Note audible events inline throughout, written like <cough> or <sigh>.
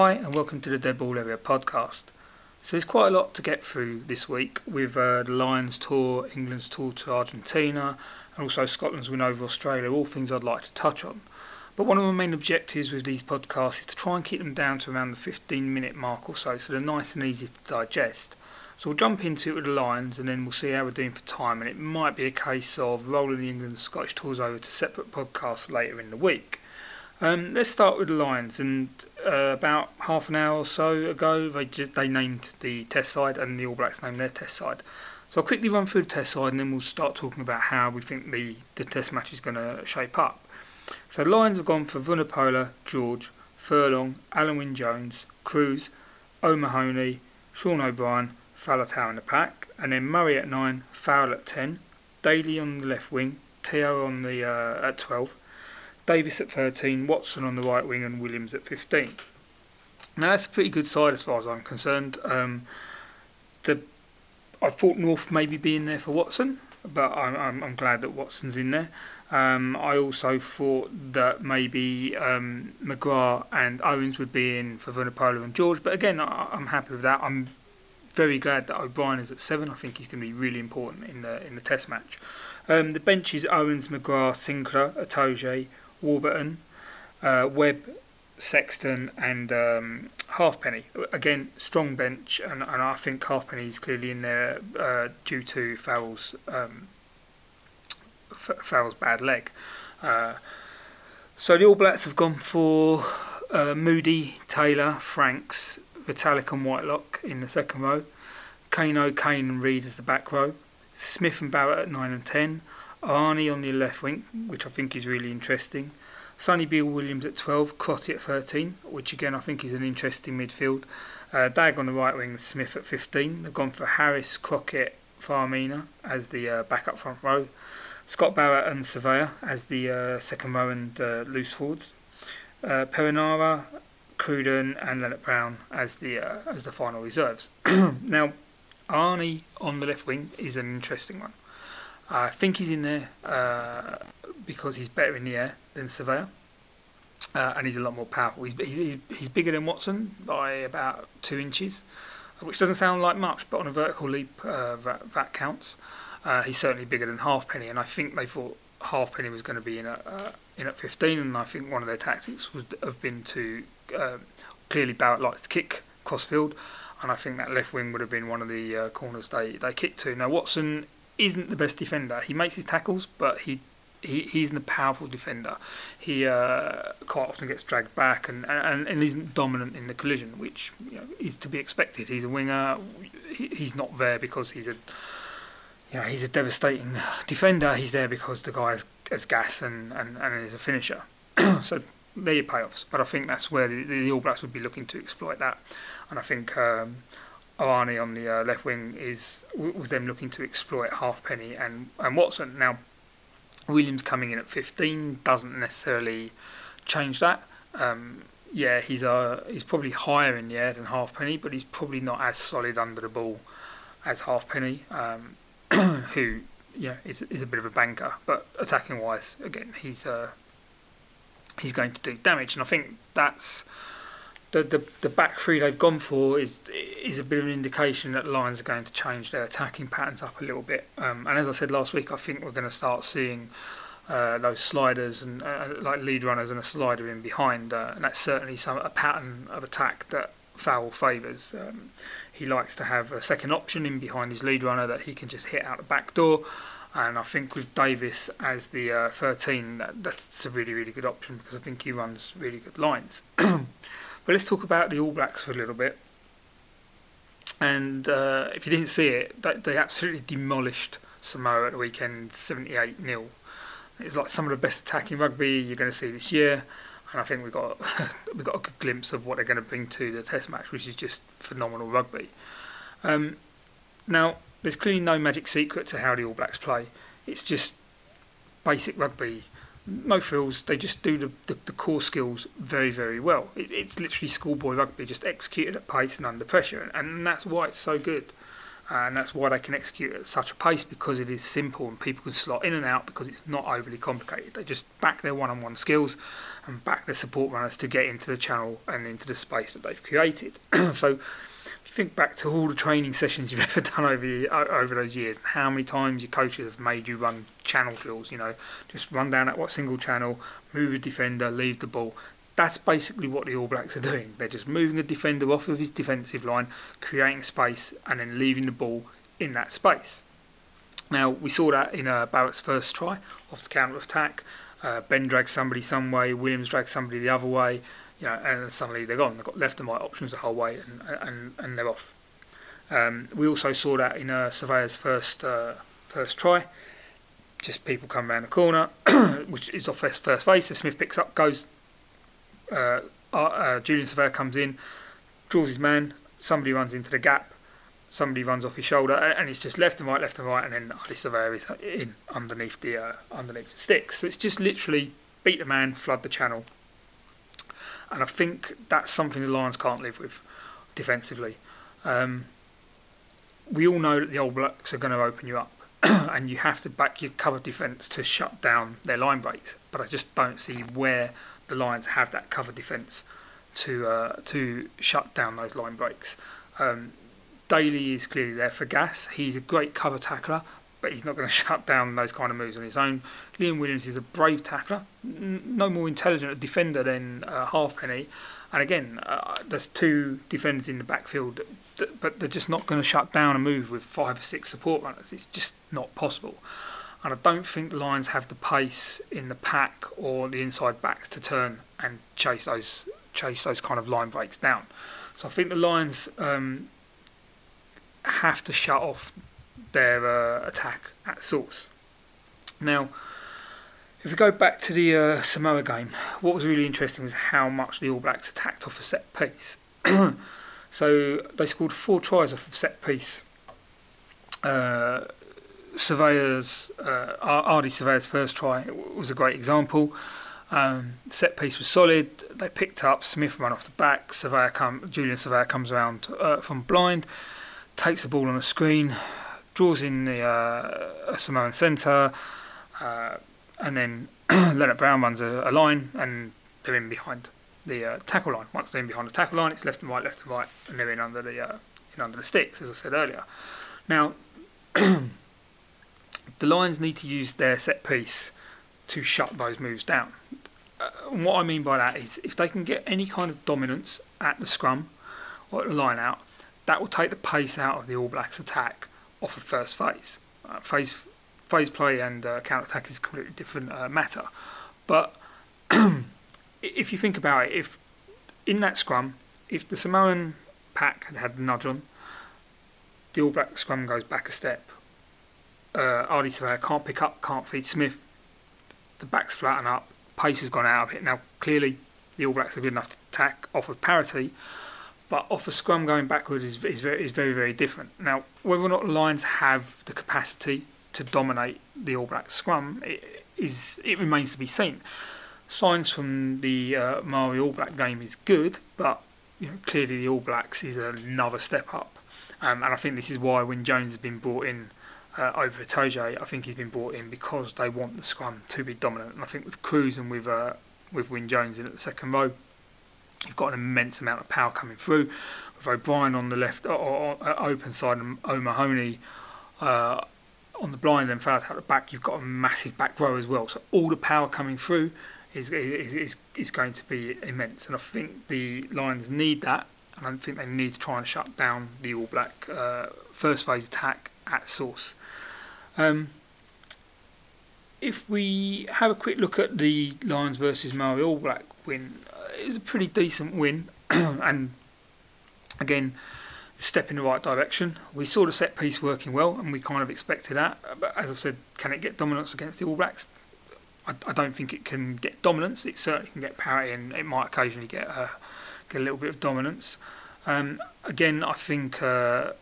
Hi, and welcome to the Dead Ball Area podcast. So, there's quite a lot to get through this week with uh, the Lions tour, England's tour to Argentina, and also Scotland's win over Australia, all things I'd like to touch on. But one of my main objectives with these podcasts is to try and keep them down to around the 15 minute mark or so, so they're nice and easy to digest. So we'll jump into it with the Lions and then we'll see how we're doing for time. And it might be a case of rolling the England and Scottish tours over to separate podcasts later in the week. Um, let's start with the Lions. And uh, about half an hour or so ago, they just, they named the Test side and the All Blacks named their Test side. So I'll quickly run through the Test side and then we'll start talking about how we think the, the Test match is going to shape up. So the Lions have gone for Vunipola, George, Furlong, Alun Wyn Jones, Kruis, O'Mahony, Sean O'Brien, Faletau in the pack, and then Murray at 9, Farrell at 10, Daly on the left wing, Te'o on the uh, at 12, Davies at 13, Watson on the right wing, and Williams at 15. Now that's a pretty good side as far as I'm concerned. Um, the I thought North maybe be in there for Watson, but I'm, I'm, I'm glad that Watson's in there. Um, I also thought that maybe um, McGrath and Owens would be in for Vunipola and George, but again, I, I'm happy with that. I'm very glad that O'Brien is at seven. I think he's going to be really important in the in the Test match. Um, the bench is Owens, McGrath, Sinckler, Itoje, Warburton, uh, Webb, Sexton, and um, Halfpenny. Again, strong bench, and, and I think Halfpenny is clearly in there uh, due to Farrell's um, Farrell's bad leg. Uh, so the All Blacks have gone for uh, Moody, Taylor, Franks, Retallick, and Whitelock in the second row. Kaino, Cane and Reid as the back row. Smith and Barrett at 9 and 10. Ioane on the left wing, which I think is really interesting. Sonny Bill Williams at 12. Crotty at 13, which again I think is an interesting midfield. Uh, Dagg on the right wing, Smith at 15. They've gone for Harris, Crockett, Faumuina as the uh, backup front row. Scott Barrett and Savea as the uh, second row and uh, loose forwards. Uh, Perenara, Cruden and Lienert-Brown as the uh, as the final reserves. <clears throat> now, Ioane on the left wing is an interesting one. I think he's in there uh, because he's better in the air than Savea, uh, and he's a lot more powerful. He's, he's he's bigger than Watson by about two inches, which doesn't sound like much, but on a vertical leap uh, that, that counts. Uh, he's certainly bigger than Halfpenny, and I think they thought Halfpenny was going to be in at uh, in at 15, and I think one of their tactics would have been to clearly Barrett likes to kick crossfield, and I think that left wing would have been one of the uh, corners they they kicked to. Now Watson isn't the best defender. He makes his tackles, but he he, he's a powerful defender. He uh, quite often gets dragged back and, and, and isn't dominant in the collision, which you know, is to be expected. He's a winger. He, he's not there because he's a you know, he's a devastating defender. He's there because the guy has, has gas and, and, and is a finisher. <clears throat> so they're your payoffs. But I think that's where the, the, All Blacks would be looking to exploit that. And I think um, Ioane on the uh, left wing is was them looking to exploit Halfpenny and, and Watson. Now, Williams coming in at 15 doesn't necessarily change that. Um, yeah, he's uh, he's probably higher in the air than Halfpenny, but he's probably not as solid under the ball as Halfpenny. Um, <clears throat> who yeah is, is a bit of a banker, but attacking wise, again he's uh, he's going to do damage, and I think that's the, the the back three they've gone for is is a bit of an indication that Lions are going to change their attacking patterns up a little bit. Um, and as I said last week, I think we're going to start seeing uh, those sliders and uh, like lead runners and a slider in behind, uh, and that's certainly some a pattern of attack that Farrell favours. Um, he likes to have a second option in behind his lead runner that he can just hit out the back door. And I think with Davies as the uh, 13, that, that's a really, really good option because I think he runs really good lines. <clears throat> but let's talk about the All Blacks for a little bit. And uh, if you didn't see it, they, they absolutely demolished Samoa at the weekend 78 0. It's like some of the best attacking rugby you're going to see this year and I think we got <laughs> we got a good glimpse of what they're going to bring to the Test match, which is just phenomenal rugby. Um, now, there's clearly no magic secret to how the All Blacks play. It's just basic rugby, no frills. They just do the, the, the core skills very, very well. It, it's literally schoolboy rugby, just executed at pace and under pressure, and, and that's why it's so good. and that's why they can execute at such a pace because it is simple and people can slot in and out because it's not overly complicated. They just back their one-on-one skills and back their support runners to get into the channel and into the space that they've created. <clears throat> so think back to all the training sessions you've <laughs> ever done over over those years and how many times your coaches have made you run channel drills, you know, just run down at what single channel, move a defender, leave the ball that's basically what the All Blacks are doing. They're just moving a defender off of his defensive line, creating space, and then leaving the ball in that space. Now, we saw that in uh, Barrett's first try off the counter attack. Uh, ben drags somebody some way, Williams drags somebody the other way, you know, and suddenly they're gone. They've got left and right options the whole way, and, and, and they're off. Um, we also saw that in uh, Savea's first uh, first try. Just people come around the corner, <clears throat> which is off first, first face. So Smith picks up, goes uh, uh, Julian Savea comes in, draws his man, somebody runs into the gap, somebody runs off his shoulder, and it's just left and right, left and right, and then Ardie Savea is in underneath the uh, underneath the sticks. So it's just literally beat the man, flood the channel, and I think that's something the Lions can't live with defensively. Um, we all know that the All Blacks are going to open you up, <clears throat> and you have to back your cover defence to shut down their line breaks. But I just don't see where the Lions have that cover defence to uh, to shut down those line breaks. Um, Daly is clearly there for gas. He's a great cover tackler, but he's not going <laughs> to shut down those kind of moves on his own. Liam Williams is a brave tackler, n- no more intelligent a defender than uh, Halfpenny. And again, uh, there's two defenders in the backfield, but they're just not going to shut down a move with five or six support runners. It's just not possible and I don't think the Lions have the pace in the pack or the inside backs to turn and chase those chase those kind of line breaks down. So I think the Lions um, have to shut off their uh, attack at source. Now, if we go back to the uh, Samoa game, what was really interesting was how much the All Blacks attacked off a set piece. <clears throat> so they scored four tries off of set piece. Uh, Savea's, uh, Ardie Savea's first try was a great example. Um, set piece was solid. They picked up Smith run off the back. Savea come, Julian Savea comes around uh, from blind, takes the ball on the screen, draws in the uh, Samoan centre, uh, and then <clears throat> Lienert-Brown runs a, a, line, and they're in behind the uh, tackle line. Once they're in behind the tackle line, it's left and right, left and right, and they're in under the uh, in under the sticks, as I said earlier. Now. <clears throat> the Lions need to use their set piece to shut those moves down. Uh, what I mean by that is if they can get any kind of dominance at the scrum or at the line out, that will take the pace out of the All Blacks attack off of first phase. Uh, phase phase play and uh, counter attack is a completely different uh, matter. But <clears throat> if you think about it, if in that scrum, if the Samoan pack had had a nudge on, the All Black scrum goes back a step uh, Savea can't pick up, can't feed Smith. The back's flatten up, pace has gone out of it. Now, clearly, the All Blacks are good enough to attack off of parity, but off a scrum going backwards is, is, very, is very, very different. Now, whether or not the Lions have the capacity to dominate the All Blacks scrum it, is it remains to be seen. Signs from the uh, Maori All Black game is good, but you know, clearly the All Blacks is another step up. Um, and I think this is why when Jones has been brought in uh, over Itoje, I think he's been brought in because they want the scrum to be dominant. And I think with Kruis and with uh, with Wyn Jones in at the second row, you've got an immense amount of power coming through. With O'Brien on the left, or, or, or open side, and O'Mahony uh, on the blind, then far out the back, you've got a massive back row as well. So all the power coming through is is, is, going to be immense. And I think the Lions need that. And I think they need to try and shut down the All Black uh, first phase attack at source. Um, if we have a quick look at the Lions versus Maori All Black win, uh, it was a pretty decent win, <clears throat> and again, step in the right direction. We saw the set piece working well, and we kind of expected that. But as I've said, can it get dominance against the All Blacks? I, I don't think it can get dominance. It certainly can get parity, and it might occasionally get uh, get a little bit of dominance. Um, again, I think. Uh,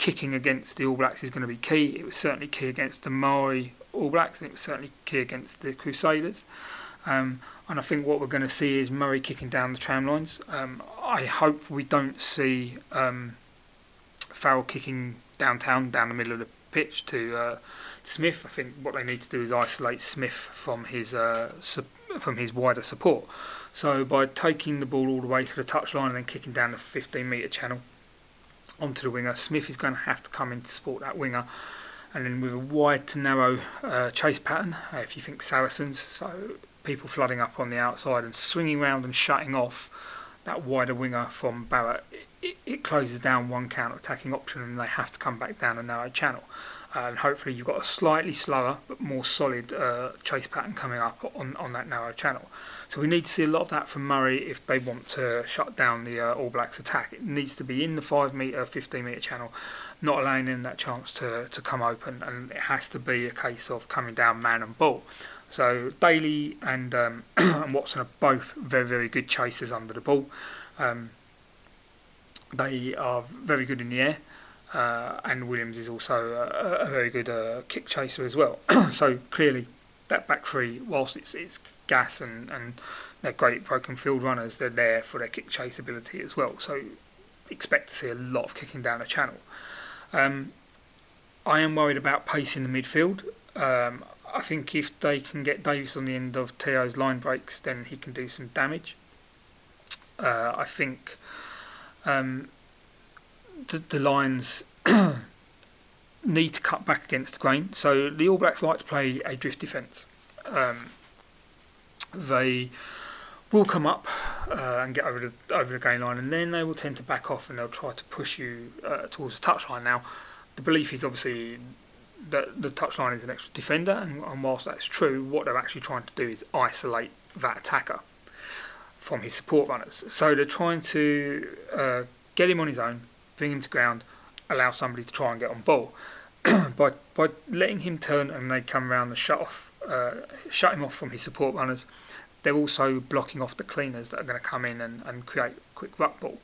kicking against the All Blacks is going to be key. It was certainly key against the Maori All Blacks, and it was certainly key against the Crusaders. Um, and I think what we're going to see is Murray kicking down the tram lines. Um, I hope we don't see um, Farrell kicking downtown, down the middle of the pitch to uh, Smith. I think what they need to do is isolate Smith from his uh, su- from his wider support. So by taking the ball all the way to the touchline and then kicking down the 15 metre channel onto the winger, Smith is going to have to come in to support that winger. And then with a wide to narrow uh, chase pattern, uh, if you think Saracens, so people flooding up on the outside and swinging round and shutting off that wider winger from Barrett, it, it closes down one counter attacking option and they have to come back down a narrow channel and hopefully you've got a slightly slower but more solid uh, chase pattern coming up on, on that narrow channel. So we need to see a lot of that from Murray if they want to shut down the uh, All Blacks attack. It needs to be in the 5 metre, 15 metre channel, not allowing them that chance to, to come open, and it has to be a case of coming down man and ball. So Daly and, um, <clears throat> and Watson are both very, very good chasers under the ball. Um, they are very good in the air. Uh, and Williams is also a, a very good uh, kick chaser as well. <clears throat> so clearly, that back three, whilst it's, it's gas and, and they're great broken field runners, they're there for their kick chase ability as well. So expect to see a lot of kicking down the channel. Um, I am worried about pace in the midfield. Um, I think if they can get Davies on the end of Te'o's line breaks, then he can do some damage. Uh, I think um, the, the Lions <clears throat> need to cut back against the grain. So the All Blacks like to play a drift defence. Um, they will come up uh, and get over the over the line, and then they will tend to back off and they'll try to push you uh, towards the touchline. Now, the belief is obviously that the touchline is an extra defender, and, and whilst that's true, what they're actually trying to do is isolate that attacker from his support runners. So they're trying to uh, get him on his own, him to ground, allow somebody to try and get on ball. <clears throat> by by letting him turn and they come around and shut off, uh, shut him off from his support runners, they're also blocking off the cleaners that are going to come in and, and create quick ruck ball.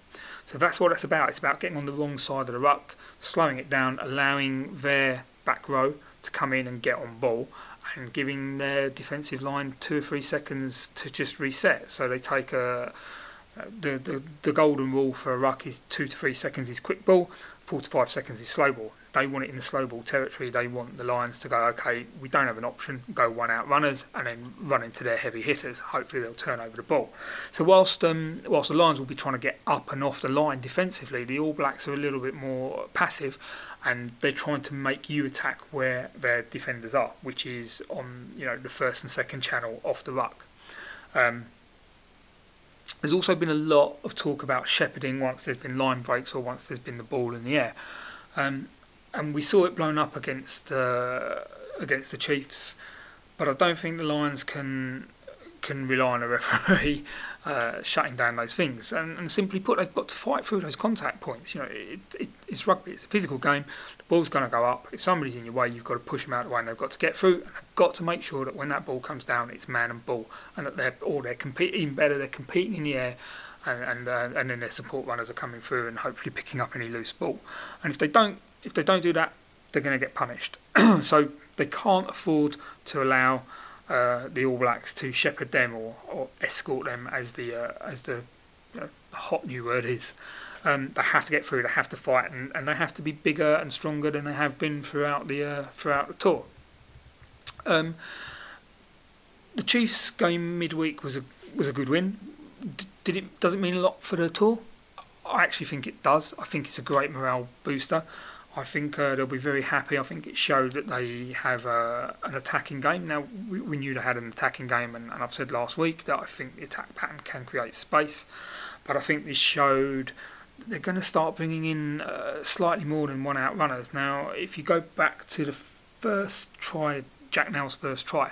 So that's what it's about. It's about getting on the wrong side of the ruck, slowing it down, allowing their back row to come in and get on ball, and giving their defensive line two or three seconds to just reset. So they take a the, the, the golden rule for a ruck is two to three seconds is quick ball, four to five seconds is slow ball. They want it in the slow ball territory. They want the Lions to go, okay, we don't have an option, go one out runners and then run into their heavy hitters. Hopefully they'll turn over the ball. So whilst um, whilst the Lions will be trying to get up and off the line defensively, the All Blacks are a little bit more passive and they're trying to make you attack where their defenders are, which is on you know the first and second channel off the ruck. Um, there's also been a lot of talk about shepherding once there's been line breaks or once there's been the ball in the air, um, and we saw it blown up against uh, against the Chiefs. But I don't think the Lions can can rely on a referee <laughs> uh, shutting down those things. And, and, simply put, they've got to fight through those contact points. You know, it, it, it's rugby. It's a physical game. The ball's going to go up. If somebody's in your way, you've got to push them out of the way. And they've got to get through. And they've got to make sure that when that ball comes down, it's man and ball, and that they're all they're competing even better. They're competing in the air. And and, uh, and then their support runners are coming through and hopefully picking up any loose ball. And if they don't, if they don't do that, they're going to get punished. <clears throat> so they can't afford to allow uh, the All Blacks to shepherd them or, or escort them, as the uh, as the you know, hot new word is. Um, they have to get through. They have to fight, and, and they have to be bigger and stronger than they have been throughout the uh, throughout the tour. Um, the Chiefs game midweek was a was a good win. D- did it does it mean a lot for the tour? I actually think it does. I think it's a great morale booster. I think uh, they'll be very happy. I think it showed that they have uh, an attacking game. Now, we, we, knew they had an attacking game, and, and, I've said last week that I think the attack pattern can create space. But I think this showed they're going to start bringing in uh, slightly more than one out runners. Now, if you go back to the first try, Jack Nowell's first try,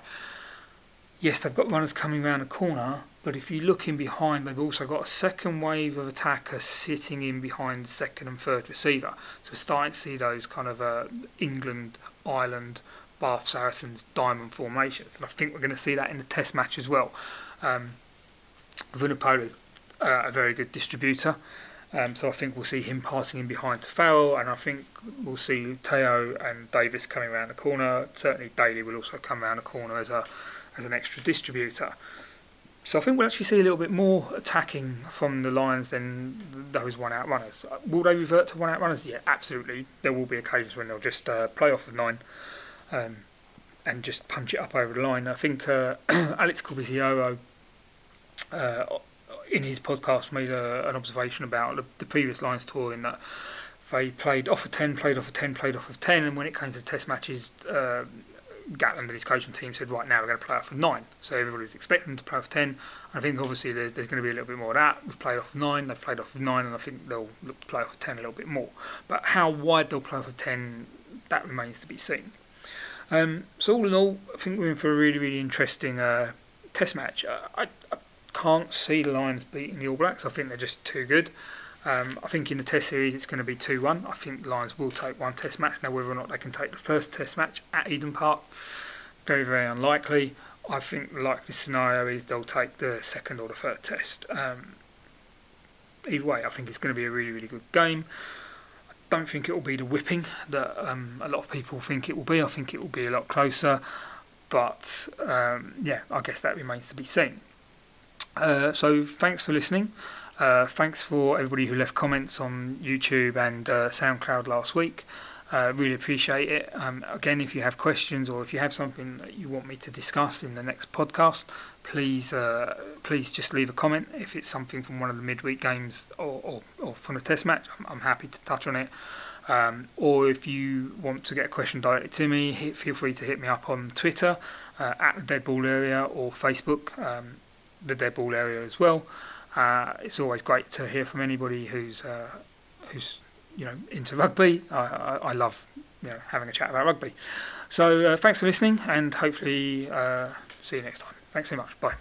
yes, they've got runners coming around the corner, but if you look in behind, they've also got a second wave of attackers sitting in behind the second and third receiver. So we're starting to see those kind of uh, England, Ireland, Bath Saracens diamond formations. And I think we're going to see that in the test match as well. Um, is uh, a very good distributor. Um, so I think we'll see him passing in behind to Farrell, and I think we'll see Te'o and Davies coming around the corner. Certainly, Daly will also come around the corner as a as an extra distributor. so I think we'll actually see a little bit more attacking from the Lions than those one-out runners. Will they revert to one-out runners? Yeah, absolutely. There will be occasions when they'll just uh, play off of nine um, and just punch it up over the line. I think uh, <clears throat> Alex Corbisiero, uh, in his podcast, made a, an observation about the, the, previous Lions tour in that they played off of 10, played off of 10, played off of 10, and when it came to test matches, uh, Gatland and his coaching team said, right now we're going to play off of nine. So everybody's expecting to play off ten. I think obviously there's, there's going to be a little bit more of that. We've played off of nine, they've played off of nine, and I think they'll look to play off of ten a little bit more. But how wide they'll play off of ten, that remains to be seen. Um, so all in all, I think we're in for a really, really interesting uh, test match. I can't see the Lions beating the All Blacks. I think they're just too good. Um, I think in the Test series it's going to be 2 1. I think the Lions will take one Test match. Now, whether or not they can take the first Test match at Eden Park, very, very unlikely. I think the likely scenario is they'll take the second or the third Test. Um, either way, I think it's going to be a really, really good game. I don't think it will be the whipping that um, a lot of people think it will be. I think it will be a lot closer. But um, yeah, I guess that remains to be seen. Uh, so thanks for listening. Uh, thanks for everybody who left comments on YouTube and uh, SoundCloud last week. Uh, really appreciate it. Um, again, if you have questions or if you have something that you want me to discuss in the next podcast, please uh, please just leave a comment. If it's something from one of the midweek games or, or, or from a test match, I'm, I'm happy to touch on it. Um, or if you want to get a question directly to me, hit, feel free to hit me up on Twitter uh, at the Dead Ball Area or Facebook, um, the Dead Ball Area as well. Uh, it's always great to hear from anybody who's uh, who's you know into rugby. I, I, I, love you know having a chat about rugby. So uh, thanks for listening, and hopefully uh, see you next time. Thanks so much. Bye.